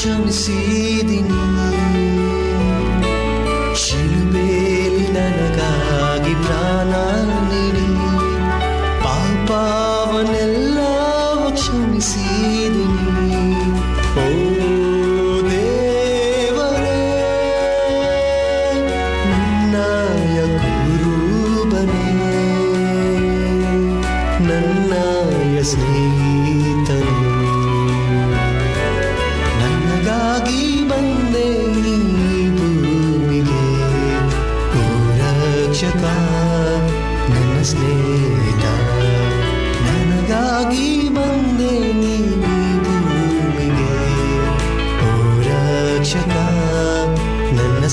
ಪಾಪಾವ ಕ್ಷಮಿಸಿದಿನಿ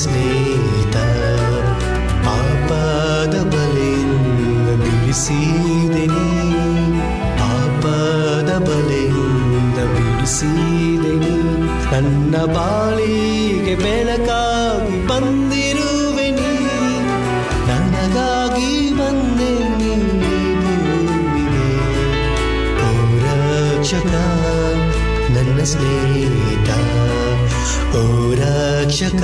ಸ್ನೇಹಿತ, ಪಾಪದ ಬಲೆಯಿಂದ ಬಿಡಿಸಿದೆನಿ ಪಾಪದ ಬಲೆಯಿಂದ ಬಿಡಿಸಿದೆನಿ ನನ್ನ ಬಾಳಿಗೆ ಬೆಳಕಾಗಿ ಬಂದಿರುವೆನಿ ನನಗಾಗಿ ಬಂದೆ ಭೂಮಿಗೆ. ಓ ರಕ್ಷಕ, ನನ್ನ ಸ್ನೇಹಿತ ರಕ್ಷಕ.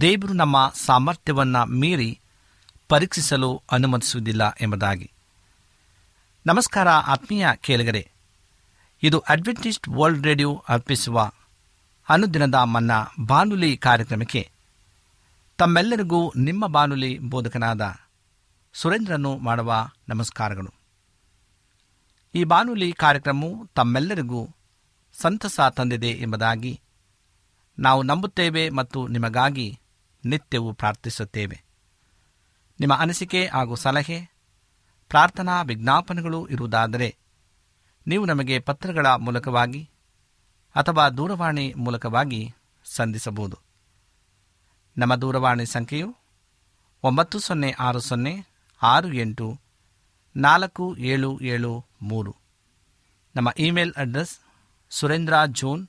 ದೇವರು ನಮ್ಮ ಸಾಮರ್ಥ್ಯವನ್ನ ಮೀರಿ ಪರೀಕ್ಷಿಸಲು ಅನುಮತಿಸುವುದಿಲ್ಲ ಎಂಬುದಾಗಿ. ನಮಸ್ಕಾರ ಆತ್ಮೀಯ ಕೇಳಿಗರೆ. ಇದು ಅಡ್ವೆಂಟಿಸ್ಟ್ ವರ್ಲ್ಡ್ ರೇಡಿಯೋ ಅರ್ಪಿಸುವ ಅನುದಿನದ ಮನ್ನ ಬಾನುಲಿ ಕಾರ್ಯಕ್ರಮಕ್ಕೆ ತಮ್ಮೆಲ್ಲರಿಗೂ ನಿಮ್ಮ ಬಾನುಲಿ ಬೋಧಕನಾದ ಸುರೇಂದ್ರನು ಮಾಡುವ ನಮಸ್ಕಾರಗಳು. ಈ ಬಾನುಲಿ ಕಾರ್ಯಕ್ರಮವು ತಮ್ಮೆಲ್ಲರಿಗೂ ಸಂತಸ ತಂದಿದೆ ಎಂಬುದಾಗಿ ನಾವು ನಂಬುತ್ತೇವೆ ಮತ್ತು ನಿಮಗಾಗಿ ನಿತ್ಯವೂ ಪ್ರಾರ್ಥಿಸುತ್ತೇವೆ. ನಿಮ್ಮ ಅನಿಸಿಕೆ ಹಾಗೂ ಸಲಹೆ, ಪ್ರಾರ್ಥನಾ ವಿಜ್ಞಾಪನೆಗಳು ಇರುವುದಾದರೆ ನೀವು ನಮಗೆ ಪತ್ರಗಳ ಮೂಲಕವಾಗಿ ಅಥವಾ ದೂರವಾಣಿ ಮೂಲಕವಾಗಿ ಸಂಧಿಸಬಹುದು. ನಮ್ಮ ದೂರವಾಣಿ ಸಂಖ್ಯೆಯು ಒಂಬತ್ತು ಸೊನ್ನೆ ಆರು ಸೊನ್ನೆ ಆರು ಎಂಟು ನಾಲ್ಕು ಏಳು ಏಳು ಮೂರು. ನಮ್ಮ email address Surendra June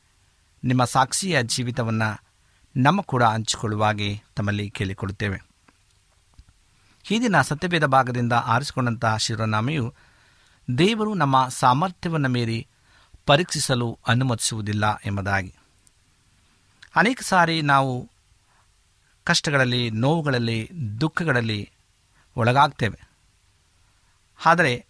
ನಿಮ್ಮ ಸಾಕ್ಷಿಯ ಜೀವಿತವನ್ನು ನಮ್ಮ ಕೂಡ ಹಂಚಿಕೊಳ್ಳುವಾಗೆ ತಮ್ಮಲ್ಲಿ ಕೇಳಿಕೊಳ್ಳುತ್ತೇವೆ. ಈ ದಿನ ಸತ್ಯಭೇದ ಭಾಗದಿಂದ ಆರಿಸಿಕೊಂಡಂತಹ ಶಿರೋನಾಮೆಯು ದೇವರು ನಮ್ಮ ಸಾಮರ್ಥ್ಯವನ್ನು ಮೀರಿ ಪರೀಕ್ಷಿಸಲು ಅನುಮತಿಸುವುದಿಲ್ಲ ಎಂಬುದಾಗಿ. ಅನೇಕ ಸಾರಿ ನಾವು ಕಷ್ಟಗಳಲ್ಲಿ, ನೋವುಗಳಲ್ಲಿ, ದುಃಖಗಳಲ್ಲಿ ಒಳಗಾಗ್ತೇವೆ. ಆದರೆ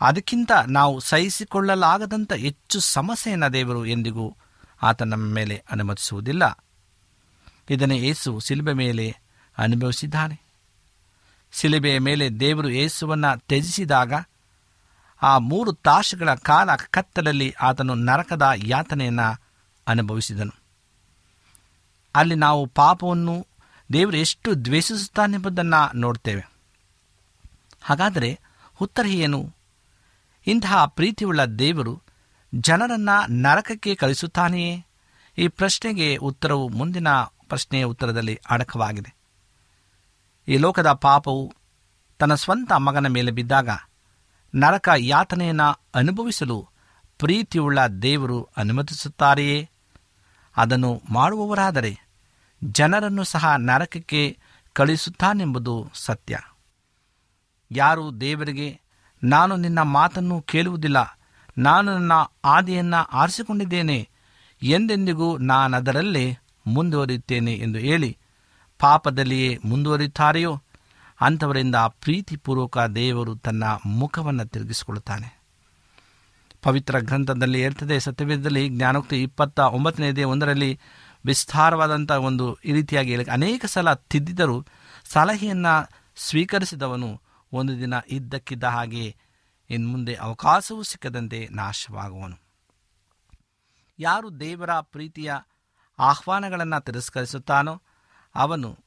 ಅದಕ್ಕಿಂತ ನಾವು ಸಹಿಸಿಕೊಳ್ಳಲಾಗದಂಥ ಹೆಚ್ಚು ಸಮಸ್ಯೆಯನ್ನು ದೇವರು ಎಂದಿಗೂ ಆತ ನಮ್ಮ ಮೇಲೆ ಅನುಮತಿಸುವುದಿಲ್ಲ. ಇದನ್ನು ಏಸು ಶಿಲುಬೆ ಮೇಲೆ ಅನುಭವಿಸಿದ್ದಾನೆ. ಶಿಲುಬೆಯ ಮೇಲೆ ದೇವರು ಏಸುವನ್ನು ತ್ಯಜಿಸಿದಾಗ ಆ ಮೂರು ತಾಸುಗಳ ಕಾಲ ಕತ್ತಲಲ್ಲಿ ಆತನು ನರಕದ ಯಾತನೆಯನ್ನು ಅನುಭವಿಸಿದನು. ಅಲ್ಲಿ ನಾವು ಪಾಪವನ್ನು ದೇವರು ಎಷ್ಟು ದ್ವೇಷಿಸುತ್ತಾನೆಂಬುದನ್ನು ನೋಡ್ತೇವೆ. ಹಾಗಾದರೆ ಉತ್ತರ ಏನು ಇಂತಹ ಪ್ರೀತಿಯುಳ್ಳ ದೇವರು ಜನರನ್ನು ನರಕಕ್ಕೆ ಕಳಿಸುತ್ತಾನೆಯೇ? ಈ ಪ್ರಶ್ನೆಗೆ ಉತ್ತರವು ಮುಂದಿನ ಪ್ರಶ್ನೆಯ ಉತ್ತರದಲ್ಲಿ ಅಡಕವಾಗಿದೆ. ಈ ಲೋಕದ ಪಾಪವು ತನ್ನ ಸ್ವಂತ ಮಗನ ಮೇಲೆ ಬಿದ್ದಾಗ ನರಕ ಯಾತನೆಯನ್ನು ಅನುಭವಿಸಲು ಪ್ರೀತಿಯುಳ್ಳ ದೇವರು ಅನುಮತಿಸುತ್ತಾರೆಯೇ? ಅದನ್ನು ಮಾಡುವವರಾದರೆ ಜನರನ್ನು ಸಹ ನರಕಕ್ಕೆ ಕಳಿಸುತ್ತಾನೆಂಬುದು ಸತ್ಯ. ಯಾರು ದೇವರಿಗೆ, ನಾನು ನಿನ್ನ ಮಾತನ್ನು ಕೇಳುವುದಿಲ್ಲ ನಾನು ನನ್ನ ಆದಿಯನ್ನು ಆರಿಸಿಕೊಂಡಿದ್ದೇನೆ. ಎಂದೆಂದಿಗೂ ನಾನದರಲ್ಲೇ ಮುಂದುವರಿಯುತ್ತೇನೆ ಎಂದು ಹೇಳಿ, ಪಾಪದಲ್ಲಿಯೇ ಮುಂದುವರಿಯುತ್ತಾರೆಯೋ? ಅಂಥವರಿಂದ ಪ್ರೀತಿಪೂರ್ವಕ ದೇವರು ತನ್ನ ಮುಖವನ್ನು ತಿರುಗಿಸಿಕೊಳ್ಳುತ್ತಾನೆ. ಪವಿತ್ರ ಗ್ರಂಥದಲ್ಲಿ ಇರ್ತದೆ ಸತ್ಯವೇದದಲ್ಲಿ ಜ್ಞಾನೋಕ್ತಿ ಇಪ್ಪತ್ತ ಒಂಬತ್ತನೇದೇ ಒಂದರಲ್ಲಿ ವಿಸ್ತಾರವಾದಂಥ ಒಂದು ಈ ರೀತಿಯಾಗಿ ಹೇಳಿ, ಅನೇಕ ಸಲ ತಿದ್ದಿದರೂ ಸಲಹೆಯನ್ನು ಸ್ವೀಕರಿಸಿದವನು ಒಂದು ದಿನ ಇದ್ದಕ್ಕಿದ್ದ ಹಾಗೆ ಇನ್ನು ಮುಂದೆ ಅವಕಾಶವೂ ಸಿಕ್ಕದಂತೆ ನಾಶವಾಗುವನು. ಯಾರು ದೇವರ ಪ್ರೀತಿಯ ಆಹ್ವಾನಗಳನ್ನು ತಿರಸ್ಕರಿಸುತ್ತಾನೋ ಅವನು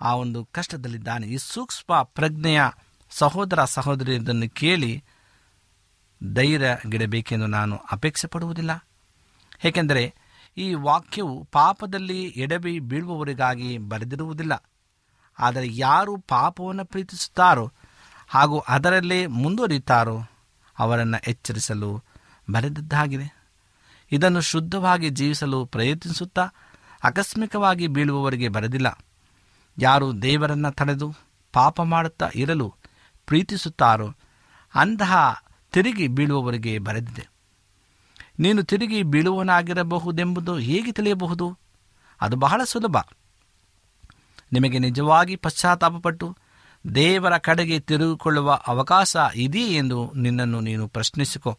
ಆ ಒಂದು ಕಷ್ಟದಲ್ಲಿದ್ದಾನೆ. ಈ ಸೂಕ್ಷ್ಮ ಪ್ರಜ್ಞೆಯ ಸಹೋದರ ಸಹೋದರಿಯರನ್ನು ಕೇಳಿ ಧೈರ್ಯಗಿಡಬೇಕೆಂದು ನಾನು ಅಪೇಕ್ಷೆ ಪಡುವುದಿಲ್ಲ. ಏಕೆಂದರೆ ಈ ವಾಕ್ಯವು ಪಾಪದಲ್ಲಿ ಎಡವಿ ಬೀಳುವವರಿಗಾಗಿ ಬರೆದಿರುವುದಿಲ್ಲ. ಆದರೆ ಯಾರು ಪಾಪವನ್ನು ಪ್ರೀತಿಸುತ್ತಾರೋ ಹಾಗೂ ಅದರಲ್ಲೇ ಮುಂದುವರಿಯುತ್ತಾರೋ ಅವರನ್ನು ಎಚ್ಚರಿಸಲು ಬರೆದದ್ದಾಗಿದೆ. ಇದನ್ನು ಶುದ್ಧವಾಗಿ ಜೀವಿಸಲು ಪ್ರಯತ್ನಿಸುತ್ತಾ ಆಕಸ್ಮಿಕವಾಗಿ ಬೀಳುವವರಿಗೆ ಬರೆದಿಲ್ಲ. ಯಾರು ದೇವರನ್ನು ತಡೆದು ಪಾಪ ಮಾಡುತ್ತಾ ಇರಲು ಪ್ರೀತಿಸುತ್ತಾರೋ ಅಂತಹ ತಿರುಗಿ ಬೀಳುವವರಿಗೆ ಬರೆದಿದೆ. ನೀನು ತಿರುಗಿ ಬೀಳುವನಾಗಿರಬಹುದೆಂಬುದು ಹೇಗೆ ತಿಳಿಯಬಹುದು? ಅದು ಬಹಳ ಸುಲಭ. ನಿಮಗೆ ನಿಜವಾಗಿ ಪಶ್ಚಾತ್ತಾಪಪಟ್ಟು ದೇವರ ಕಡೆಗೆ ತಿರುಗಿಕೊಳ್ಳುವ ಅವಕಾಶ ಇದೆಯೇ ಎಂದು ನಿನ್ನನ್ನು ನೀನು ಪ್ರಶ್ನಿಸಿಕೊ.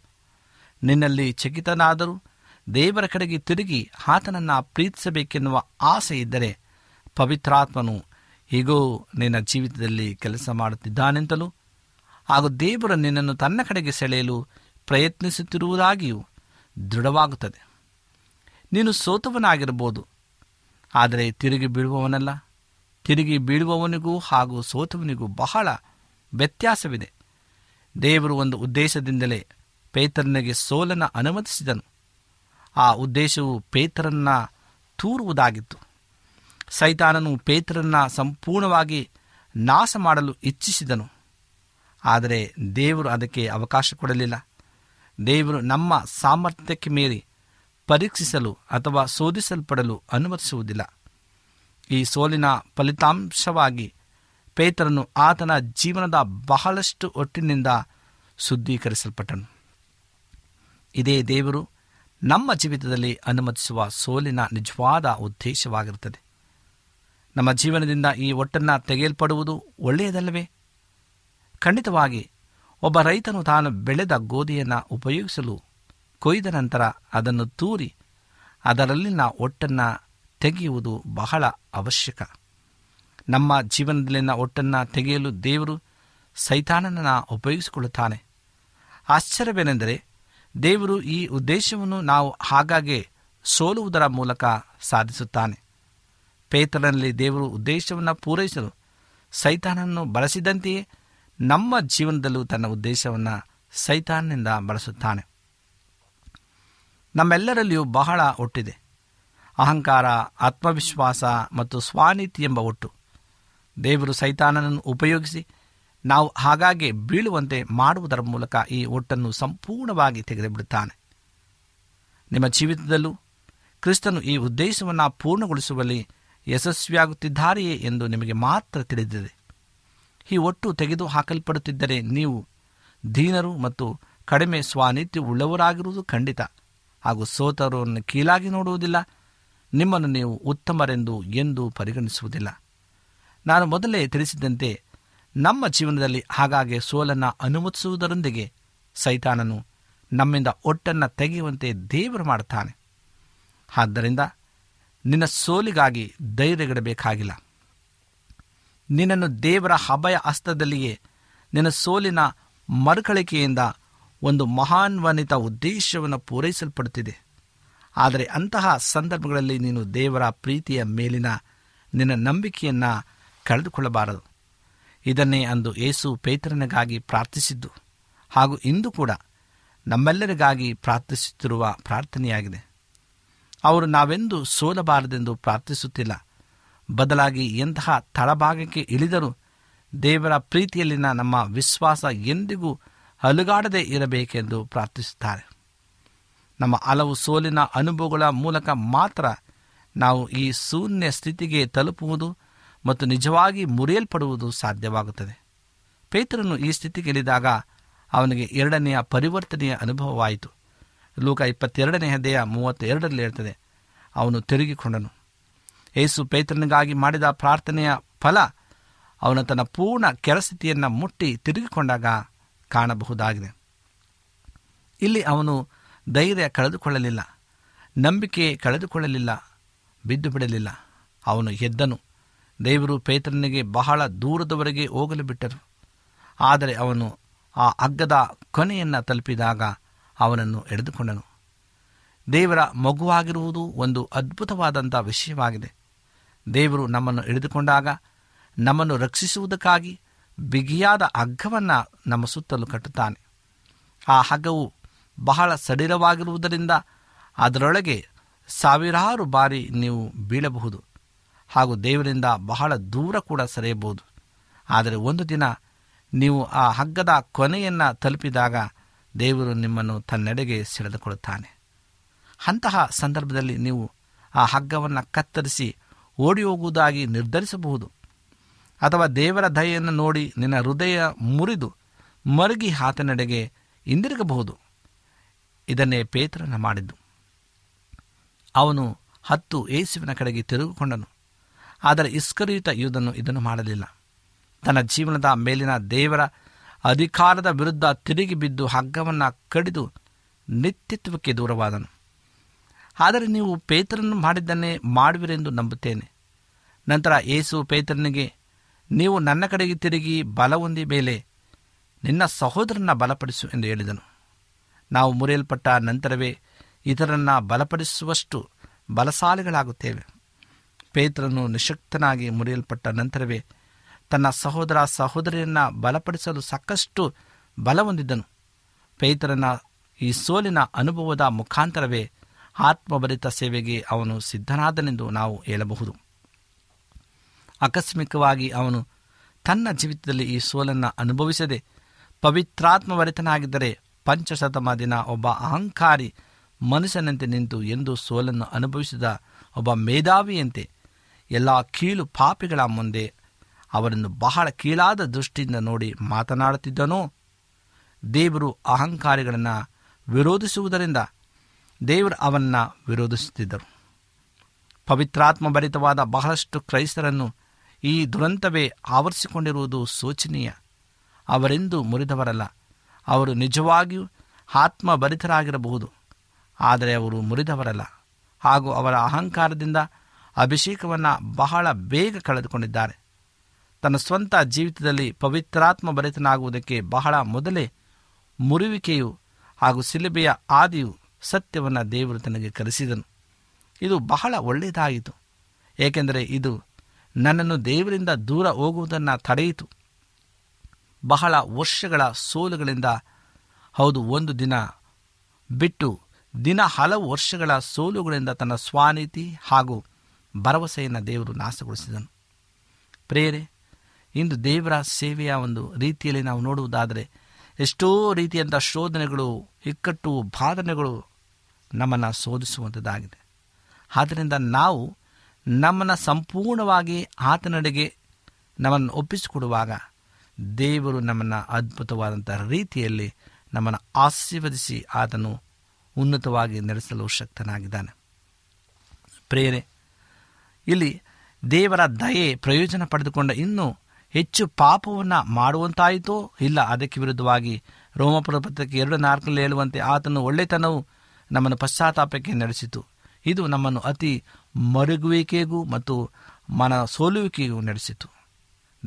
ನಿನ್ನಲ್ಲಿ ಚಕಿತನಾದರೂ ದೇವರ ಕಡೆಗೆ ತಿರುಗಿ ಆತನನ್ನು ಪ್ರೀತಿಸಬೇಕೆನ್ನುವ ಆಸೆ ಇದ್ದರೆ ಪವಿತ್ರಾತ್ಮನು ಹೀಗೋ ನಿನ್ನ ಜೀವಿತದಲ್ಲಿ ಕೆಲಸ ಮಾಡುತ್ತಿದ್ದಾನೆಂತಲೂ ಹಾಗೂ ದೇವರು ನಿನ್ನನ್ನು ತನ್ನ ಕಡೆಗೆ ಸೆಳೆಯಲು ಪ್ರಯತ್ನಿಸುತ್ತಿರುವುದಾಗಿಯೂ ದೃಢವಾಗುತ್ತದೆ. ನೀನು ಸೋತವನಾಗಿರಬಹುದು, ಆದರೆ ತಿರುಗಿ ಬೀಳುವವನಲ್ಲ. ತಿರುಗಿ ಬೀಳುವವನಿಗೂ ಹಾಗೂ ಸೋತವನಿಗೂ ಬಹಳ ವ್ಯತ್ಯಾಸವಿದೆ. ದೇವರು ಒಂದು ಉದ್ದೇಶದಿಂದಲೇ ಪೇತರನಿಗೆ ಸೋಲನ್ನು ಅನುಮತಿಸಿದನು. ಆ ಉದ್ದೇಶವು ಪೇತರನ್ನ ತೂರುವುದಾಗಿತ್ತು. ಸೈತಾನನು ಪೇತರನ್ನ ಸಂಪೂರ್ಣವಾಗಿ ನಾಶ ಮಾಡಲು ಇಚ್ಛಿಸಿದನು. ಆದರೆ ದೇವರು ಅದಕ್ಕೆ ಅವಕಾಶ ಕೊಡಲಿಲ್ಲ. ದೇವರು ನಮ್ಮ ಸಾಮರ್ಥ್ಯಕ್ಕೆ ಮೀರಿ ಪರೀಕ್ಷಿಸಲು ಅಥವಾ ಶೋಧಿಸಲ್ಪಡಲು ಅನುಮತಿಸುವುದಿಲ್ಲ. ಈ ಸೋಲಿನ ಫಲಿತಾಂಶವಾಗಿ ಪೇತರನು ಆತನ ಜೀವನದ ಬಹಳಷ್ಟು ಒಟ್ಟಿನಿಂದ ಶುದ್ಧೀಕರಿಸಲ್ಪಟ್ಟನು. ಇದೇ ದೇವರು ನಮ್ಮ ಜೀವಿತದಲ್ಲಿ ಅನುಮತಿಸುವ ಸೋಲಿನ ನಿಜವಾದ ಉದ್ದೇಶವಾಗಿರುತ್ತದೆ. ನಮ್ಮ ಜೀವನದಿಂದ ಈ ಒಟ್ಟನ್ನು ತೆಗೆಯಲ್ಪಡುವುದು ಒಳ್ಳೆಯದಲ್ಲವೇ? ಖಂಡಿತವಾಗಿ, ಒಬ್ಬ ರೈತನು ತಾನು ಬೆಳೆದ ಗೋಧಿಯನ್ನು ಉಪಯೋಗಿಸಲು ಕೊಯ್ದ ನಂತರ ಅದನ್ನು ತೂರಿ ಅದರಲ್ಲಿನ ಒಟ್ಟನ್ನು ತೆಗೆಯುವುದು ಬಹಳ ಅವಶ್ಯಕ. ನಮ್ಮ ಜೀವನದಲ್ಲಿನ ಒಟ್ಟನ್ನು ತೆಗೆಯಲು ದೇವರು ಸೈತಾನನನ್ನು ಉಪಯೋಗಿಸಿಕೊಳ್ಳುತ್ತಾನೆ. ಆಶ್ಚರ್ಯವೇನೆಂದರೆ ದೇವರು ಈ ಉದ್ದೇಶವನ್ನು ನಾವು ಆಗಾಗ್ಗೆ ಸೋಲುವುದರ ಮೂಲಕ ಸಾಧಿಸುತ್ತಾನೆ. ಪೇತನಲ್ಲಿ ದೇವರು ಉದ್ದೇಶವನ್ನು ಪೂರೈಸಲು ಸೈತಾನನ್ನು ಬಳಸಿದಂತೆಯೇ ನಮ್ಮ ಜೀವನದಲ್ಲೂ ತನ್ನ ಉದ್ದೇಶವನ್ನು ಸೈತಾನನಿಂದ ಬಳಸುತ್ತಾನೆ. ನಮ್ಮೆಲ್ಲರಲ್ಲಿಯೂ ಬಹಳ ಒಟ್ಟಿದೆ. ಅಹಂಕಾರ, ಆತ್ಮವಿಶ್ವಾಸ ಮತ್ತು ಸ್ವಾನೀತಿ ಎಂಬ ಒಟ್ಟು. ದೇವರು ಸೈತಾನನನ್ನು ಉಪಯೋಗಿಸಿ ನಾವು ಹಾಗಾಗಿ ಬೀಳುವಂತೆ ಮಾಡುವುದರ ಮೂಲಕ ಈ ಒಟ್ಟನ್ನು ಸಂಪೂರ್ಣವಾಗಿ ತೆಗೆದುಬಿಡುತ್ತಾನೆ. ನಿಮ್ಮ ಜೀವಿತದಲ್ಲೂ ಕ್ರಿಸ್ತನು ಈ ಉದ್ದೇಶವನ್ನು ಪೂರ್ಣಗೊಳಿಸುವಲ್ಲಿ ಯಶಸ್ವಿಯಾಗುತ್ತಿದ್ದಾರೆಯೇ ಎಂದು ನಿಮಗೆ ಮಾತ್ರ ತಿಳಿದಿದೆ. ಈ ಒಟ್ಟು ತೆಗೆದು ಹಾಕಲ್ಪಡುತ್ತಿದ್ದರೆ ನೀವು ದೀನರು ಮತ್ತು ಕಡಿಮೆ ಸ್ವಾನಿತ್ಯ ಉಳ್ಳವರಾಗಿರುವುದು ಖಂಡಿತ. ಹಾಗೂ ಸೋತರವನ್ನು ಕೀಲಾಗಿ ನೋಡುವುದಿಲ್ಲ. ನಿಮ್ಮನ್ನು ನೀವು ಉತ್ತಮರೆಂದು ಎಂದು ಪರಿಗಣಿಸುವುದಿಲ್ಲ. ನಾನು ಮೊದಲೇ ತಿಳಿಸಿದಂತೆ ನಮ್ಮ ಜೀವನದಲ್ಲಿ ಹಾಗಾಗಿ ಸೋಲನ್ನು ಅನುಮತಿಸುವುದರೊಂದಿಗೆ ಸೈತಾನನು ನಮ್ಮಿಂದ ಒಟ್ಟನ್ನು ತೆಗೆಯುವಂತೆ ದೇವರು ಮಾಡುತ್ತಾನೆ. ಆದ್ದರಿಂದ ನಿನ್ನ ಸೋಲಿಗಾಗಿ ಧೈರ್ಯಗಿಡಬೇಕಾಗಿಲ್ಲ. ನಿನ್ನನ್ನು ದೇವರ ಅಭಯ ಹಸ್ತದಲ್ಲಿಯೇ ನಿನ್ನ ಸೋಲಿನ ಮರುಕಳಿಕೆಯಿಂದ ಒಂದು ಮಹಾನ್ವನಿತ ಉದ್ದೇಶವನ್ನು ಪೂರೈಸಲ್ಪಡುತ್ತಿದೆ. ಆದರೆ ಅಂತಹ ಸಂದರ್ಭಗಳಲ್ಲಿ ನೀನು ದೇವರ ಪ್ರೀತಿಯ ಮೇಲಿನ ನಿನ್ನ ನಂಬಿಕೆಯನ್ನು ಕಳೆದುಕೊಳ್ಳಬಾರದು. ಇದನ್ನೇ ಅಂದು ಏಸು ಪೇತ್ರನಿಗಾಗಿ ಪ್ರಾರ್ಥಿಸಿದ್ದು. ಹಾಗೂ ಇಂದು ಕೂಡ ನಮ್ಮೆಲ್ಲರಿಗಾಗಿ ಪ್ರಾರ್ಥಿಸುತ್ತಿರುವ ಪ್ರಾರ್ಥನೆಯಾಗಿದೆ. ಅವರು ನಾವೆಂದು ಸೋಲಬಾರದೆಂದು ಪ್ರಾರ್ಥಿಸುತ್ತಿಲ್ಲ. ಬದಲಾಗಿ ಎಂತಹ ತಳಭಾಗಕ್ಕೆ ಇಳಿದರೂ ದೇವರ ಪ್ರೀತಿಯಲ್ಲಿನ ನಮ್ಮ ವಿಶ್ವಾಸ ಎಂದಿಗೂ ಅಲುಗಾಡದೇ ಇರಬೇಕೆಂದು ಪ್ರಾರ್ಥಿಸುತ್ತಾರೆ. ನಮ್ಮ ಹಲವು ಸೋಲಿನ ಅನುಭವಗಳ ಮೂಲಕ ಮಾತ್ರ ನಾವು ಈ ಶೂನ್ಯ ಸ್ಥಿತಿಗೆ ತಲುಪುವುದು ಮತ್ತು ನಿಜವಾಗಿ ಮುರಿಯಲ್ಪಡುವುದು ಸಾಧ್ಯವಾಗುತ್ತದೆ. ಪೇತ್ರನು ಈ ಸ್ಥಿತಿಗೆ ಇಳಿದಾಗ ಅವನಿಗೆ ಎರಡನೆಯ ಪರಿವರ್ತನೆಯ ಅನುಭವವಾಯಿತು. ಲೂಕ ಇಪ್ಪತ್ತೆರಡನೇ ಹದೆಯ ಮೂವತ್ತೆರಡರಲ್ಲಿ ಇರ್ತದೆ ಅವನು ತಿರುಗಿಕೊಂಡನು. ಏಸು ಪೇತ್ರನಿಗಾಗಿ ಮಾಡಿದ ಪ್ರಾರ್ಥನೆಯ ಫಲ ಅವನು ತನ್ನ ಪೂರ್ಣ ಕೆರಸ್ಥಿತಿಯನ್ನು ಮುಟ್ಟಿ ತಿರುಗಿಕೊಂಡಾಗ ಕಾಣಬಹುದಾಗಿದೆ. ಇಲ್ಲಿ ಅವನು ಧೈರ್ಯ ಕಳೆದುಕೊಳ್ಳಲಿಲ್ಲ. ನಂಬಿಕೆ ಕಳೆದುಕೊಳ್ಳಲಿಲ್ಲ. ಬಿದ್ದು ಬಿಡಲಿಲ್ಲ. ಅವನು ಎದ್ದನು. ದೇವರು ಪೇತ್ರನಿಗೆ ಬಹಳ ದೂರದವರೆಗೆ ಹೋಗಲು ಬಿಟ್ಟರು. ಆದರೆ ಅವನು ಆ ಹಗ್ಗದ ಕೊನೆಯನ್ನು ತಲುಪಿದಾಗ ಅವನನ್ನು ಎಳೆದುಕೊಂಡನು. ದೇವರ ಮಗುವಾಗಿರುವುದು ಒಂದು ಅದ್ಭುತವಾದಂಥ ವಿಷಯವಾಗಿದೆ. ದೇವರು ನಮ್ಮನ್ನು ಹಿಡಿದುಕೊಂಡಾಗ ನಮ್ಮನ್ನು ರಕ್ಷಿಸುವುದಕ್ಕಾಗಿ ಬಿಗಿಯಾದ ಹಗ್ಗವನ್ನು ನಮ್ಮ ಸುತ್ತಲೂ ಕಟ್ಟುತ್ತಾನೆ. ಆ ಹಗ್ಗವು ಬಹಳ ಸಡಿಲವಾಗಿರುವುದರಿಂದ ಅದರೊಳಗೆ ಸಾವಿರಾರು ಬಾರಿ ನೀವು ಬೀಳಬಹುದು. ಹಾಗೂ ದೇವರಿಂದ ಬಹಳ ದೂರ ಕೂಡ ಸರಿಯಬಹುದು. ಆದರೆ ಒಂದು ದಿನ ನೀವು ಆ ಹಗ್ಗದ ಕೊನೆಯನ್ನು ತಲುಪಿದಾಗ ದೇವರು ನಿಮ್ಮನ್ನು ತನ್ನೆಡೆಗೆ ಸೆಳೆದುಕೊಳ್ಳುತ್ತಾನೆ. ಅಂತಹ ಸಂದರ್ಭದಲ್ಲಿ ನೀವು ಆ ಹಗ್ಗವನ್ನು ಕತ್ತರಿಸಿ ಓಡಿ ಹೋಗುವುದಾಗಿ ನಿರ್ಧರಿಸಬಹುದು. ಅಥವಾ ದೇವರ ದಯೆಯನ್ನು ನೋಡಿ ನಿನ್ನ ಹೃದಯ ಮುರಿದು ಮರುಗಿ ಆತನೆಡೆಗೆ ಹಿಂದಿರುಗಬಹುದು. ಇದನ್ನೇ ಪೇತ್ರನ ಮಾಡಿದ್ದು. ಅವನು ಹತ್ತು ಏಸುವಿನ ಕಡೆಗೆ ತಿರುಗಿಕೊಂಡನು. ಆದರೆ ಇಸ್ಕರಿಯುತ ಯೂದನು ಇದನ್ನು ಮಾಡಲಿಲ್ಲ. ತನ್ನ ಜೀವನದ ಮೇಲಿನ ದೇವರ ಅಧಿಕಾರದ ವಿರುದ್ಧ ತಿರುಗಿ ಬಿದ್ದು ಹಗ್ಗವನ್ನು ಕಡಿದು ನಿತ್ಯತ್ವಕ್ಕೆ ದೂರವಾದನು. ಆದರೆ ನೀವು ಪೇತ್ರನ್ನು ಮಾಡಿದ್ದನ್ನೇ ಮಾಡುವಿರೆಂದು ನಂಬುತ್ತೇನೆ. ನಂತರ ಏಸು ಪೇತ್ರನಿಗೆ, ನೀವು ನನ್ನ ಕಡೆಗೆ ತಿರುಗಿ ಬಲ ಹೊಂದಿ ಮೇಲೆ ನಿನ್ನ ಸಹೋದರನ ಬಲಪಡಿಸು ಎಂದು ಹೇಳಿದನು. ನಾವು ಮುರಿಯಲ್ಪಟ್ಟ ನಂತರವೇ ಇತರನ್ನ ಬಲಪಡಿಸುವಷ್ಟು ಬಲಶಾಲಿಗಳಾಗುತ್ತೇವೆ. ಪೇತ್ರನು ನಿಶಕ್ತನಾಗಿ ಮುರಿಯಲ್ಪಟ್ಟ ನಂತರವೇ ತನ್ನ ಸಹೋದರ ಸಹೋದರಿಯನ್ನ ಬಲಪಡಿಸಲು ಸಾಕಷ್ಟು ಬಲ ಹೊಂದಿದ್ದನು. ಪೇತ್ರನ ಈ ಸೋಲಿನ ಅನುಭವದ ಮುಖಾಂತರವೇ ಆತ್ಮಭರಿತ ಸೇವೆಗೆ ಅವನು ಸಿದ್ಧನಾದನೆಂದು ನಾವು ಹೇಳಬಹುದು. ಆಕಸ್ಮಿಕವಾಗಿ ಅವನು ತನ್ನ ಜೀವಿತದಲ್ಲಿ ಈ ಸೋಲನ್ನು ಅನುಭವಿಸದೆ ಪವಿತ್ರಾತ್ಮಭರಿತನಾಗಿದ್ದರೆ ಪಂಚಶತಮ ದಿನ ಒಬ್ಬ ಅಹಂಕಾರಿ ಮನುಷ್ಯನಂತೆ ನಿಂತು ಎಂದು ಸೋಲನ್ನು ಅನುಭವಿಸಿದ ಒಬ್ಬ ಮೇಧಾವಿಯಂತೆ ಎಲ್ಲ ಕೀಳು ಪಾಪಿಗಳ ಮುಂದೆ ಅವರನ್ನು ಬಹಳ ಕೀಳಾದ ದೃಷ್ಟಿಯಿಂದ ನೋಡಿ ಮಾತನಾಡುತ್ತಿದ್ದನೋ? ದೇವರು ಅಹಂಕಾರಿಗಳನ್ನು ವಿರೋಧಿಸುವುದರಿಂದ ದೇವರು ಅವನ್ನ ವಿರೋಧಿಸುತ್ತಿದ್ದರು. ಪವಿತ್ರಾತ್ಮ ಭರಿತವಾದ ಬಹಳಷ್ಟು ಕ್ರೈಸ್ತರನ್ನು ಈ ದುರಂತವೇ ಆವರಿಸಿಕೊಂಡಿರುವುದು ಶೋಚನೀಯ. ಅವರೆಂದು ಮುರಿದವರಲ್ಲ. ಅವರು ನಿಜವಾಗಿಯೂ ಆತ್ಮಭರಿತರಾಗಿರಬಹುದು. ಆದರೆ ಅವರು ಮುರಿದವರಲ್ಲ. ಹಾಗೂ ಅವರ ಅಹಂಕಾರದಿಂದ ಅಭಿಷೇಕವನ್ನು ಬಹಳ ಬೇಗ ಕಳೆದುಕೊಂಡಿದ್ದಾರೆ. ತನ್ನ ಸ್ವಂತ ಜೀವಿತದಲ್ಲಿ ಪವಿತ್ರಾತ್ಮ ಭರಿತನಾಗುವುದಕ್ಕೆ ಬಹಳ ಮೊದಲೇ ಮುರುವಿಕೆಯು ಹಾಗೂ ಸಿಲುಬೆಯ ಆದಿಯು ಸತ್ಯವನ್ನು ದೇವರು ತನಗೆ ಕರೆಸಿದನು ಇದು ಬಹಳ ಒಳ್ಳೆಯದಾಯಿತು. ಏಕೆಂದರೆ ಇದು ನನ್ನನ್ನು ದೇವರಿಂದ ದೂರ ಹೋಗುವುದನ್ನು ತಡೆಯಿತು. ಬಹಳ ವರ್ಷಗಳ ಸೋಲುಗಳಿಂದ, ಹೌದು, ಒಂದು ದಿನ ಬಿಟ್ಟು ದಿನ ಹಲವು ವರ್ಷಗಳ ಸೋಲುಗಳಿಂದ ತನ್ನ ಸ್ವಾನೀತಿ ಹಾಗೂ ಭರವಸೆಯನ್ನು ದೇವರು ನಾಶಗೊಳಿಸಿದನು. ಪ್ರೇರೆ ಇಂದು ದೇವರ ಸೇವೆಯ ಒಂದು ರೀತಿಯಲ್ಲಿ ನಾವು ನೋಡುವುದಾದರೆ, ಎಷ್ಟೋ ರೀತಿಯಂಥ ಶೋಧನೆಗಳು, ಇಕ್ಕಟ್ಟು ಬಾಧನೆಗಳು ನಮ್ಮನ್ನು ಶೋಧಿಸುವಂಥದ್ದಾಗಿದೆ ಆದ್ದರಿಂದ ನಾವು ನಮ್ಮನ್ನು ಸಂಪೂರ್ಣವಾಗಿ ಆತನಡೆಗೆ ನಮ್ಮನ್ನು ಒಪ್ಪಿಸಿಕೊಡುವಾಗ ದೇವರು ನಮ್ಮನ್ನು ಅದ್ಭುತವಾದಂಥ ರೀತಿಯಲ್ಲಿ ನಮ್ಮನ್ನು ಆಶೀರ್ವದಿಸಿ ಆತನು ಉನ್ನತವಾಗಿ ನಡೆಸಲು ಶಕ್ತನಾಗಿದ್ದಾನೆ. ಪ್ರೇರೆ ಇಲ್ಲಿ ದೇವರ ದಯೆ ಪ್ರಯೋಜನ ಪಡೆದುಕೊಂಡ ಇನ್ನೂ ಹೆಚ್ಚು ಪಾಪವನ್ನು ಮಾಡುವಂತಾಯಿತೋ ಇಲ್ಲ ಅದಕ್ಕೆ ವಿರುದ್ಧವಾಗಿ ರೋಮಪುರ ಪತ್ರಕ್ಕೆ ಎರಡು ನಾಲ್ಕರಲ್ಲಿ ಹೇಳುವಂತೆ ಆತನು ಒಳ್ಳೆತನವು ನಮ್ಮನ್ನು ಪಶ್ಚಾತ್ತಾಪಕ್ಕೆ ನಡೆಸಿತು. ಇದು ನಮ್ಮನ್ನು ಅತಿ ಮರುಗುವಿಕೆಗೂ ಮತ್ತು ಮನ ಸೋಲುವಿಕೆಗೂ ನಡೆಸಿತು.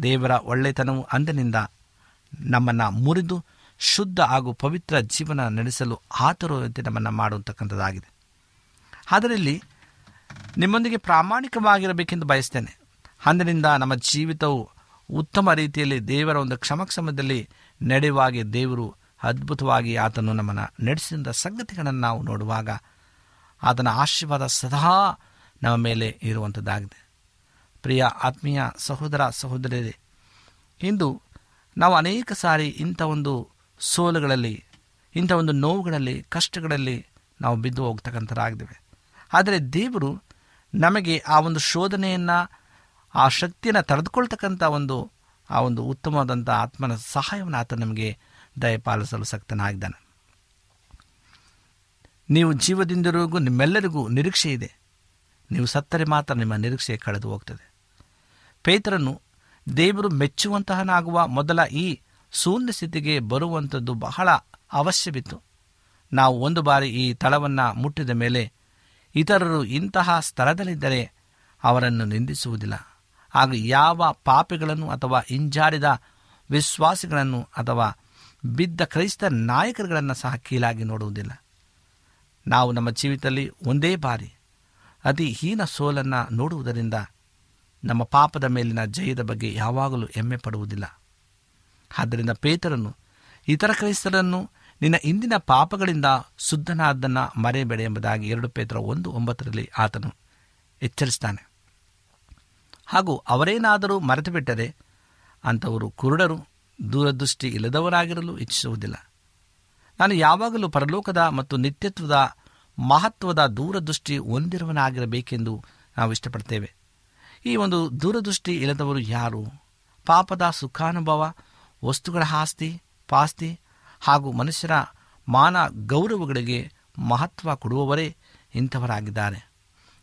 ದೇವರ ಒಳ್ಳೆತನವು ಅಂದಿನಿಂದ ನಮ್ಮನ್ನು ಮುರಿದು ಶುದ್ಧ ಹಾಗೂ ಪವಿತ್ರ ಜೀವನ ನಡೆಸಲು ಆತರುವಂತೆ ನಮ್ಮನ್ನು ಮಾಡುವಂತಕ್ಕಂಥದ್ದಾಗಿದೆ. ಅದರಲ್ಲಿ ನಿಮ್ಮೊಂದಿಗೆ ಪ್ರಾಮಾಣಿಕವಾಗಿರಬೇಕೆಂದು ಬಯಸ್ತೇನೆ. ಅಂದಿನಿಂದ ನಮ್ಮ ಜೀವಿತವು ಉತ್ತಮ ರೀತಿಯಲ್ಲಿ ದೇವರ ಒಂದು ಕ್ಷಮಕ್ಷಮದಲ್ಲಿ ನಡೆಯುವಾಗೆ ದೇವರು ಅದ್ಭುತವಾಗಿ ಆತನು ನಮ್ಮನ್ನು ನಡೆಸಿದ ಸಂಗತಿಗಳನ್ನು ನಾವು ನೋಡುವಾಗ ಆತನ ಆಶೀರ್ವಾದ ಸದಾ ನಮ್ಮ ಮೇಲೆ ಇರುವಂಥದ್ದಾಗಿದೆ ಪ್ರಿಯ ಆತ್ಮೀಯ ಸಹೋದರ ಸಹೋದರರೇ ಇಂದು ನಾವು ಅನೇಕ ಸಾರಿ ಇಂಥ ಒಂದು ಸೋಲುಗಳಲ್ಲಿ, ಇಂಥ ಒಂದು ನೋವುಗಳಲ್ಲಿ, ಕಷ್ಟಗಳಲ್ಲಿ ನಾವು ಬಿದ್ದು ಹೋಗ್ತಕ್ಕಂಥರಾಗಿದ್ದೇವೆ. ಆದರೆ ದೇವರು ನಮಗೆ ಆ ಒಂದು ಶೋಧನೆಯನ್ನು, ಆ ಶಕ್ತಿಯನ್ನು ತಡೆದುಕೊಳ್ತಕ್ಕಂಥ ಒಂದು, ಆ ಒಂದು ಉತ್ತಮವಾದಂಥ ಆತ್ಮನ ಸಹಾಯವನ್ನು ಆತ ನಮಗೆ ದಯಪಾಲಿಸಲು ಸಕ್ತನಾಗಿದ್ದಾನೆ. ನೀವು ಜೀವದಿಂದಿರುವಗೂ ನಿಮ್ಮೆಲ್ಲರಿಗೂ ನಿರೀಕ್ಷೆ ಇದೆ ನೀವು ಸತ್ತರೆ ಮಾತ್ರ ನಿಮ್ಮ ನಿರೀಕ್ಷೆ ಕಳೆದು ಹೋಗ್ತದೆ. ಪೇತ್ರನು ದೇವರು ಮೆಚ್ಚುವಂತಹನಾಗುವ ಮೊದಲ ಈ ಶೂನ್ಯ ಸ್ಥಿತಿಗೆ ಬರುವಂಥದ್ದು ಬಹಳ ಅವಶ್ಯವಿತ್ತು. ನಾವು ಒಂದು ಬಾರಿ ಈ ತಳವನ್ನು ಮುಟ್ಟಿದ ಮೇಲೆ ಇತರರು ಇಂತಹ ಸ್ಥಳದಲ್ಲಿದ್ದರೆ ಅವರನ್ನು ನಿಂದಿಸುವುದಿಲ್ಲ. ಆಗ ಯಾವ ಪಾಪಿಗಳನ್ನು ಅಥವಾ ಹಿಂಜಾರಿದ ವಿಶ್ವಾಸಿಗಳನ್ನು ಅಥವಾ ಬಿದ್ದ ಕ್ರೈಸ್ತ ನಾಯಕರುಗಳನ್ನು ಸಹ ಕೀಳಾಗಿ ನೋಡುವುದಿಲ್ಲ. ನಾವು ನಮ್ಮ ಜೀವಿತದಲ್ಲಿ ಒಂದೇ ಬಾರಿ ಅತಿ ಹೀನ ಸೋಲನ್ನು ನೋಡುವುದರಿಂದ ನಮ್ಮ ಪಾಪದ ಮೇಲಿನ ಜಯದ ಬಗ್ಗೆ ಯಾವಾಗಲೂ ಹೆಮ್ಮೆ ಪಡುವುದಿಲ್ಲ. ಆದ್ದರಿಂದ ಪೇತರನ್ನು ಇತರ ಕ್ರೈಸ್ತರನ್ನು ನಿನ್ನ ಇಂದಿನ ಪಾಪಗಳಿಂದ ಶುದ್ಧನಾದ್ದನ್ನು ಮರೆಯಬೇಡ ಎಂಬುದಾಗಿ ಎರಡು ಪೇತ್ರ ಒಂದು ಒಂಬತ್ತರಲ್ಲಿ ಆತನು ಎಚ್ಚರಿಸ್ತಾನೆ ಹಾಗೂ ಅವರೇನಾದರೂ ಮರೆತು ಬಿಟ್ಟರೆ ಅಂಥವರು ಕುರುಡರು, ದೂರದೃಷ್ಟಿ ಇಲ್ಲದವರಾಗಿರಲು ಇಚ್ಛಿಸುವುದಿಲ್ಲ. ನಾನು ಯಾವಾಗಲೂ ಪರಲೋಕದ ಮತ್ತು ನಿತ್ಯತ್ವದ ಮಹತ್ವದ ದೂರದೃಷ್ಟಿ ಹೊಂದಿರುವನಾಗಿರಬೇಕೆಂದು ನಾವು ಇಷ್ಟಪಡ್ತೇವೆ. ಈ ಒಂದು ದೂರದೃಷ್ಟಿ ಇಲ್ಲದವರು ಯಾರು? ಪಾಪದ ಸುಖಾನುಭವ, ವಸ್ತುಗಳ ಆಸ್ತಿ, ಪಾಸ್ತಿ ಹಾಗೂ ಮನುಷ್ಯರ ಮಾನ ಗೌರವಗಳಿಗೆ ಮಹತ್ವ ಕೊಡುವವರೇ ಇಂಥವರಾಗಿದ್ದಾರೆ.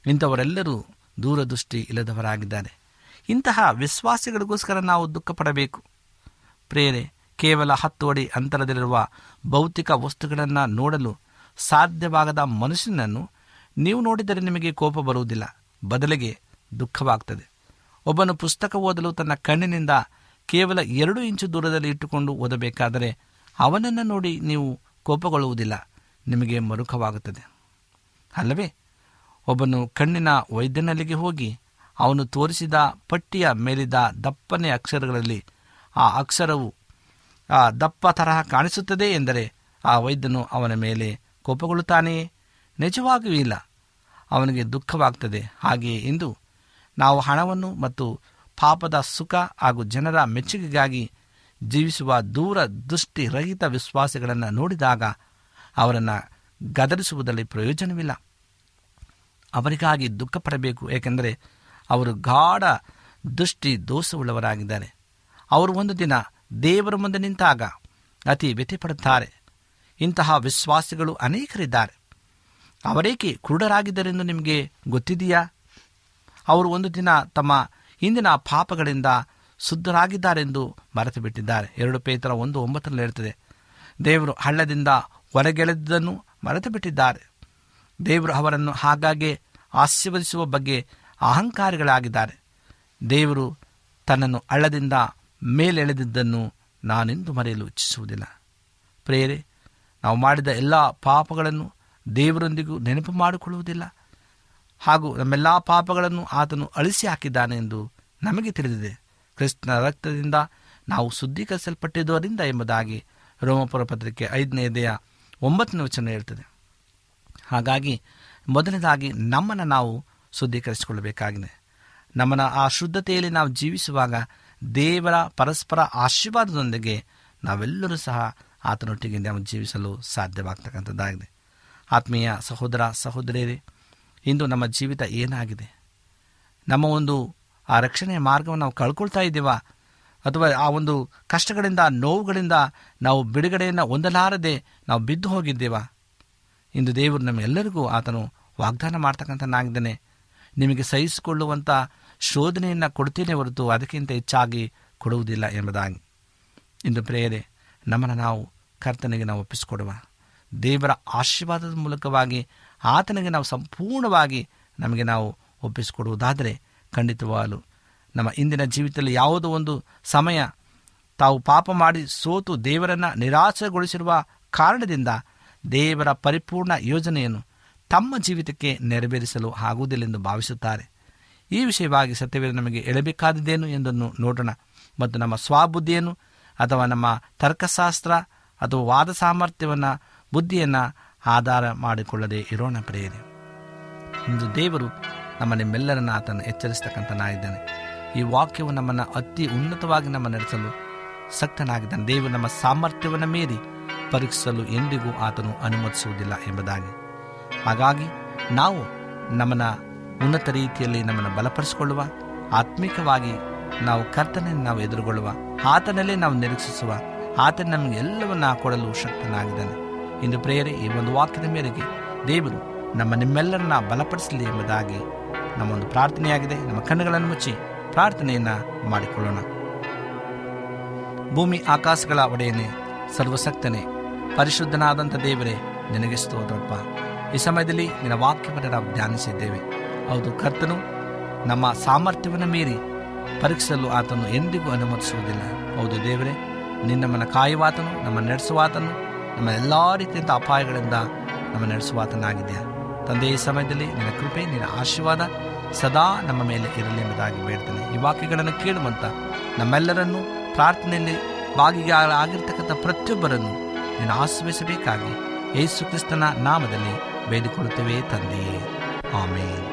ಇಂಥವರೆಲ್ಲರೂ ದೂರದೃಷ್ಟಿ ಇಲ್ಲದವರಾಗಿದ್ದಾರೆ. ಇಂತಹ ವಿಶ್ವಾಸಿಗಳಿಗೋಸ್ಕರ ನಾವು ದುಃಖ ಪಡಬೇಕು ಪ್ರೇರೆ, ಕೇವಲ ಹತ್ತು ಅಡಿ ಅಂತರದಲ್ಲಿರುವ ಭೌತಿಕ ವಸ್ತುಗಳನ್ನು ನೋಡಲು ಸಾಧ್ಯವಾಗದ ಮನುಷ್ಯನನ್ನು ನೀವು ನೋಡಿದರೆ ನಿಮಗೆ ಕೋಪ ಬರುವುದಿಲ್ಲ. ಬದಲಿಗೆ ದುಃಖವಾಗ್ತದೆ. ಒಬ್ಬನು ಪುಸ್ತಕ ಓದಲು ತನ್ನ ಕಣ್ಣಿನಿಂದ ಕೇವಲ ಎರಡು ಇಂಚು ದೂರದಲ್ಲಿ ಇಟ್ಟುಕೊಂಡು ಓದಬೇಕಾದರೆ ಅವನನ್ನು ನೋಡಿ ನೀವು ಕೋಪಗೊಳ್ಳುವುದಿಲ್ಲ. ನಿಮಗೆ ಮರುಕವಾಗುತ್ತದೆ. ಅಲ್ಲವೇ? ಒಬ್ಬನು ಕಣ್ಣಿನ ವೈದ್ಯನಲ್ಲಿಗೆ ಹೋಗಿ ಅವನು ತೋರಿಸಿದ ಪಟ್ಟಿಯ ಮೇಲಿದ್ದ ದಪ್ಪನೆ ಅಕ್ಷರಗಳಲ್ಲಿ ಆ ಅಕ್ಷರವು ಆ ದಪ್ಪ ತರಹ ಕಾಣಿಸುತ್ತದೆ ಎಂದರೆ ಆ ವೈದ್ಯನು ಅವನ ಮೇಲೆ ಕೋಪಗೊಳ್ಳುತ್ತಾನೆಯೇ? ನಿಜವಾಗಿಯೂ ಇಲ್ಲ. ಅವನಿಗೆ ದುಃಖವಾಗ್ತದೆ. ಹಾಗೆಯೇ ಇಂದು ನಾವು ಹಣವನ್ನು ಮತ್ತು ಪಾಪದ ಸುಖ ಹಾಗೂ ಜನರ ಮೆಚ್ಚುಗೆಗಾಗಿ ಜೀವಿಸುವ ದೂರ ದೃಷ್ಟಿರಹಿತ ವಿಶ್ವಾಸಿಗಳನ್ನು ನೋಡಿದಾಗ ಅವರನ್ನು ಗದರಿಸುವುದರಲ್ಲಿ ಪ್ರಯೋಜನವಿಲ್ಲ. ಅವರಿಗಾಗಿ ದುಃಖ ಪಡಬೇಕು, ಏಕೆಂದರೆ ಅವರು ಗಾಢ ದೃಷ್ಟಿ ದೋಷವುಳ್ಳವರಾಗಿದ್ದಾರೆ. ಅವರು ಒಂದು ದಿನ ದೇವರ ಮುಂದೆ ನಿಂತಾಗ ಅತಿ ವ್ಯಥಿಪಡುತ್ತಾರೆ. ಇಂತಹ ವಿಶ್ವಾಸಿಗಳು ಅನೇಕರಿದ್ದಾರೆ. ಅವರೇಕೆ ಕುರುಡರಾಗಿದ್ದರೆಂದು ನಿಮಗೆ ಗೊತ್ತಿದೆಯಾ? ಅವರು ಒಂದು ದಿನ ತಮ್ಮ ಹಿಂದಿನ ಪಾಪಗಳಿಂದ ಶುದ್ಧರಾಗಿದ್ದಾರೆಂದು ಮರೆತು ಬಿಟ್ಟಿದ್ದಾರೆ ಎರಡು ಪೇತರ ಒಂದು ಒಂಬತ್ತರಲ್ಲಿ ಹೇಳ್ತದೆ, ದೇವರು ಹಳ್ಳದಿಂದ ಹೊರಗೆಳೆದನ್ನು ಮರೆತು ಬಿಟ್ಟಿದ್ದಾರೆ ದೇವರು ಅವರನ್ನು ಹಾಗಾಗಿ ಆಶೀರ್ವದಿಸುವ ಬಗ್ಗೆ ಅಹಂಕಾರಿಗಳಾಗಿದ್ದಾರೆ. ದೇವರು ತನ್ನನ್ನು ಹಳ್ಳದಿಂದ ಮೇಲೆಳೆದಿದ್ದನ್ನು ನಾನೆಂದು ಮರೆಯಲು ಇಚ್ಛಿಸುವುದಿಲ್ಲ. ಪ್ರೇರೆ ನಾವು ಮಾಡಿದ ಎಲ್ಲ ಪಾಪಗಳನ್ನು ದೇವರೊಂದಿಗೂ ನೆನಪು ಮಾಡಿಕೊಳ್ಳುವುದಿಲ್ಲ. ಹಾಗೂ ನಮ್ಮೆಲ್ಲ ಪಾಪಗಳನ್ನು ಆತನು ಅಳಿಸಿ ಹಾಕಿದ್ದಾನೆ ಎಂದು ನಮಗೆ ತಿಳಿದಿದೆ. ಕ್ರಿಸ್ತನ ರಕ್ತದಿಂದ ನಾವು ಶುದ್ಧೀಕರಿಸಲ್ಪಟ್ಟಿದ್ದರಿಂದ ಎಂಬುದಾಗಿ ರೋಮಪುರ ಪತ್ರಿಕೆ ಐದನೇ ದೇಹ ಒಂಬತ್ತನೇ ವಚನ ಹೇಳ್ತದೆ. ಹಾಗಾಗಿ ಮೊದಲನೇದಾಗಿ ನಮ್ಮನ್ನು ನಾವು ಶುದ್ಧೀಕರಿಸಿಕೊಳ್ಳಬೇಕಾಗಿದೆ. ನಮ್ಮನ್ನು ಆ ಶುದ್ಧತೆಯಲ್ಲಿ ನಾವು ಜೀವಿಸುವಾಗ ದೇವರ ಪರಸ್ಪರ ಆಶೀರ್ವಾದದೊಂದಿಗೆ ನಾವೆಲ್ಲರೂ ಸಹ ಆತನೊಟ್ಟಿಗೆ ನಾವು ಜೀವಿಸಲು ಸಾಧ್ಯವಾಗ್ತಕ್ಕಂಥದ್ದಾಗಿದೆ. ಆತ್ಮೀಯ ಸಹೋದರ ಸಹೋದರಿಯರೇ ಇಂದು ನಮ್ಮ ಜೀವಿತ ಏನಾಗಿದೆ? ನಮ್ಮ ಒಂದು ಆ ರಕ್ಷಣೆಯ ಮಾರ್ಗವನ್ನು ನಾವು ಕಳ್ಕೊಳ್ತಾ ಇದ್ದೀವಾ? ಅಥವಾ ಆ ಒಂದು ಕಷ್ಟಗಳಿಂದ, ನೋವುಗಳಿಂದ ನಾವು ಬಿಡುಗಡೆಯನ್ನು ಹೊಂದಲಾರದೆ ನಾವು ಬಿದ್ದು ಹೋಗಿದ್ದೇವಾ? ಇಂದು ದೇವರು ನಮ್ಮೆಲ್ಲರಿಗೂ ಆತನು ವಾಗ್ದಾನ ಮಾಡ್ತಕ್ಕಂಥನಾಗಿದ್ದಾನೆ ನಿಮಗೆ ಸಹಿಸಿಕೊಳ್ಳುವಂಥ ಶೋಧನೆಯನ್ನು ಕೊಡ್ತೇನೆ ಹೊರತು ಅದಕ್ಕಿಂತ ಹೆಚ್ಚಾಗಿ ಕೊಡುವುದಿಲ್ಲ ಎಂಬುದಾಗಿ. ಇಂದು ಪ್ರೇಯರೆ, ನಮ್ಮನ್ನು ನಾವು ಕರ್ತನಿಗೆ ನಾವು ಒಪ್ಪಿಸಿಕೊಡುವ ದೇವರ ಆಶೀರ್ವಾದದ ಮೂಲಕವಾಗಿ ಆತನಿಗೆ ನಾವು ಸಂಪೂರ್ಣವಾಗಿ ನಮಗೆ ನಾವು ಒಪ್ಪಿಸಿಕೊಡುವುದಾದರೆ ಖಂಡಿತವಾಗಲು ನಮ್ಮ ಇಂದಿನ ಜೀವಿತದಲ್ಲಿ ಯಾವುದೋ ಒಂದು ಸಮಯ ತಾವು ಪಾಪ ಮಾಡಿ ಸೋತು ದೇವರನ್ನು ನಿರಾಸೆಗೊಳಿಸಿರುವ ಕಾರಣದಿಂದ ದೇವರ ಪರಿಪೂರ್ಣ ಯೋಜನೆಯನ್ನು ತಮ್ಮ ಜೀವಿತಕ್ಕೆ ನೆರವೇರಿಸಲು ಆಗುವುದಿಲ್ಲ ಎಂದು ಭಾವಿಸುತ್ತಾರೆ. ಈ ವಿಷಯವಾಗಿ ಸತ್ಯವೇದ ನಮಗೆ ಎಳಬೇಕಾದದ್ದೇನು ಎಂದನ್ನು ನೋಡೋಣ. ಮತ್ತು ನಮ್ಮ ಸ್ವಬುದ್ಧಿಯನ್ನು ಅಥವಾ ನಮ್ಮ ತರ್ಕಶಾಸ್ತ್ರ ಅಥವಾ ವಾದ ಸಾಮರ್ಥ್ಯವನ್ನು, ಬುದ್ಧಿಯನ್ನು ಆಧಾರ ಮಾಡಿಕೊಳ್ಳದೆ ಇರೋಣ ಪ್ರೇರೆ ಇಂದು ದೇವರು ನಮ್ಮ ನಿಮ್ಮೆಲ್ಲರನ್ನ ಆತನು ಎಚ್ಚರಿಸ್ತಕ್ಕಂಥನಾಗಿದ್ದಾನೆ ಈ ವಾಕ್ಯವು ನಮ್ಮನ್ನು ಅತಿ ಉನ್ನತವಾಗಿ ನಮ್ಮ ನಡೆಸಲು ಸಕ್ತನಾಗಿದ್ದಾನೆ. ದೇವರು ನಮ್ಮ ಸಾಮರ್ಥ್ಯವನ್ನು ಮೀರಿ ಪರೀಕ್ಷಿಸಲು ಎಂದಿಗೂ ಆತನು ಅನುಮತಿಸುವುದಿಲ್ಲ ಎಂಬುದಾಗಿ. ಹಾಗಾಗಿ ನಾವು ನಮ್ಮನ್ನು ಉನ್ನತ ರೀತಿಯಲ್ಲಿ ನಮ್ಮನ್ನು ಬಲಪಡಿಸಿಕೊಳ್ಳುವ, ಆತ್ಮಿಕವಾಗಿ ನಾವು ಕರ್ತನೆಯನ್ನು ನಾವು ಎದುರುಗೊಳ್ಳುವ, ಆತನಲ್ಲೇ ನಾವು ನಿರೀಕ್ಷಿಸುವ, ಆತನ ನಮಗೆ ಎಲ್ಲವನ್ನ ಕೊಡಲು ಶಕ್ತನಾಗಿದ್ದಾನೆ. ಇಂದು ಪ್ರೇಯರೆ, ಈ ಒಂದು ವಾಕ್ಯದ ಮೇರೆಗೆ ದೇವರು ನಮ್ಮ ನಿಮ್ಮೆಲ್ಲರನ್ನ ಬಲಪಡಿಸಲಿ ಎಂಬುದಾಗಿ ನಮ್ಮ ಒಂದು ಪ್ರಾರ್ಥನೆಯಾಗಿದೆ. ನಮ್ಮ ಕಣ್ಣುಗಳನ್ನು ಮುಚ್ಚಿ ಪ್ರಾರ್ಥನೆಯನ್ನ ಮಾಡಿಕೊಳ್ಳೋಣ. ಭೂಮಿ ಆಕಾಶಗಳ ಒಡೆಯನೆ ಸರ್ವಸಕ್ತನೆ ಪರಿಶುದ್ಧನಾದಂಥ ದೇವರೇ, ನಿನಗೆ ಸ್ತೋತ್ರಪ್ಪ ಈ ಸಮಯದಲ್ಲಿ ನಿನ್ನ ವಾಕ್ಯವನ್ನು ನಾವು ಧ್ಯಾನಿಸಿದ್ದೇವೆ. ಹೌದು, ಕರ್ತನು ನಮ್ಮ ಸಾಮರ್ಥ್ಯವನ್ನು ಮೀರಿ ಪರೀಕ್ಷಿಸಲು ಆತನು ಎಂದಿಗೂ ಅನುಮತಿಸುವುದಿಲ್ಲ. ಹೌದು ದೇವರೇ ನಿನ್ನಮ್ಮನ ಕಾಯುವಾತನು, ನಮ್ಮ ನಡೆಸುವಾತನು ನಮ್ಮ ಎಲ್ಲ ರೀತಿಯಂಥ ಅಪಾಯಗಳಿಂದ ನಮ್ಮ ನಡೆಸುವಾತನಾಗಿದೆಯಾ ತಂದೆ, ಈ ಸಮಯದಲ್ಲಿ ನಿನ್ನ ಕೃಪೆ, ನಿನ್ನ ಆಶೀರ್ವಾದ ಸದಾ ನಮ್ಮ ಮೇಲೆ ಇರಲಿ ಎಂಬುದಾಗಿ ಬೇಡ್ತಾನೆ. ಈ ವಾಕ್ಯಗಳನ್ನು ಕೇಳುವಂಥ ನಮ್ಮೆಲ್ಲರನ್ನು ಪ್ರಾರ್ಥನೆಯಲ್ಲಿ ಭಾಗಿಯಾಗಿರ್ತಕ್ಕಂಥ ಪ್ರತಿಯೊಬ್ಬರನ್ನು ನೀನು ಆಶ್ರಯಿಸಬೇಕಾಗಿ ಯೇಸು ಕ್ರಿಸ್ತನ ನಾಮದಲ್ಲಿ ಬೇಡಿಕೊಳ್ಳುತ್ತೇವೆ ತಂದೆಯೇ. ಆಮೇಲೆ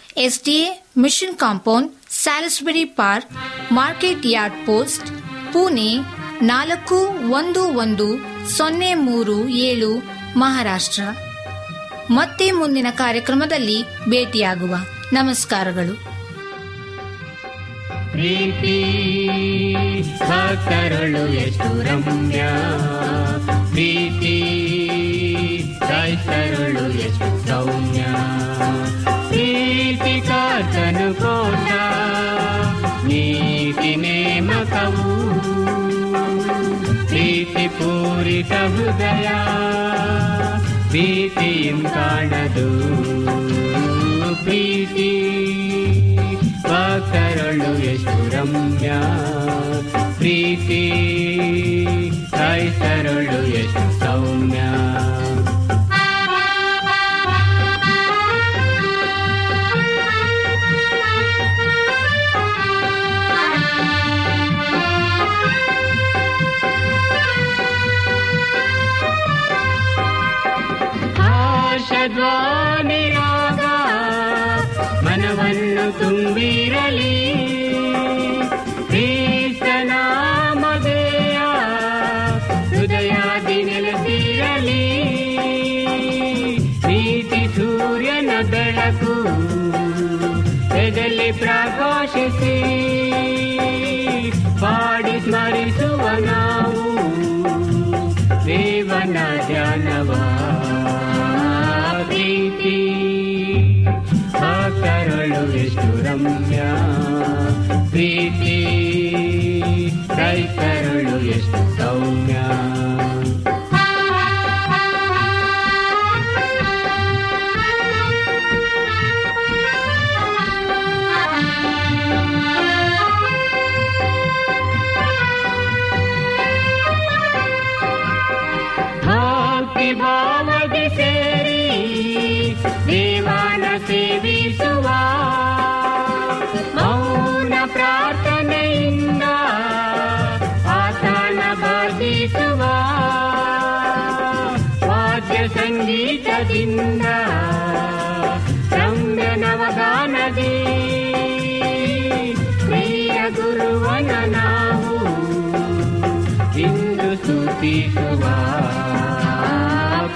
SDA mission compound, Salisbury park, market yard post, Pune ನಾಲ್ಕು ಒಂದು ಒಂದು ಸೊನ್ನೆ ಮೂರು ಏಳು, ಮಹಾರಾಷ್ಟ್ರ. ಮತ್ತೆ ಮುಂದಿನ ಕಾರ್ಯಕ್ರಮದಲ್ಲಿ ಭೇಟಿಯಾಗುವ. ನಮಸ್ಕಾರಗಳು. ಪ್ರೀತಿ ಸಾಕರಳು ಎಷ್ಟು ರಮ್ಯ ಪ್ರೀತಿ ಕ್ರೈಸ್ತರಳು ಎಷ್ಟು ಸೌಮ್ಯ ಪ್ರೀತಿ ಕರ್ತನು ಕೋಟ ನೀತಿ ನೇಮಕವು ಪ್ರೀತಿ ಪೂರಿತ ಹೃದಯ ಪ್ರೀತಿಯಂ ಕಾಣದು ಪ್ರೀತಿ ಭಕ್ತರಳು ಎಷ್ಟು ರಮ್ಯ ಪ್ರೀತಿ ಕ್ರೈಸ್ತರಳು ಎಷ್ಟು ಪ್ರೀತಿ ಕ್ರೈಸ್ತರಳು ಎಷ್ಟು ಸೌಮ್ಯ.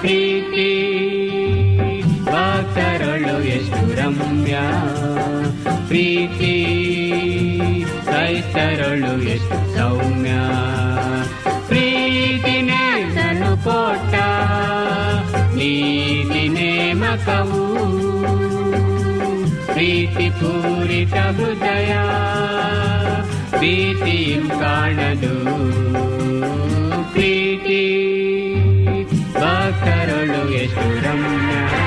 ಪ್ರೀತಿ. ಭಕ್ತರಳು ಎಷ್ಟು ರಮ್ಯ. ಪ್ರೀತಿ. ಕ್ರೈಸ್ತರಳು ಎಷ್ಟು ಸೌಮ್ಯ. ಪ್ರೀತಿ ನೇಸನು ಕೊಟ್ಟ. ನೀತಿ ನೇಮಕವು ಪ್ರೀತಿ ಪೂರಿತ ಹೃದಯ. ಪ್ರೀತಿಯಂ ಕಾಣದು. ಪ್ರೀತಿ. कारणेश्व ब्रह्म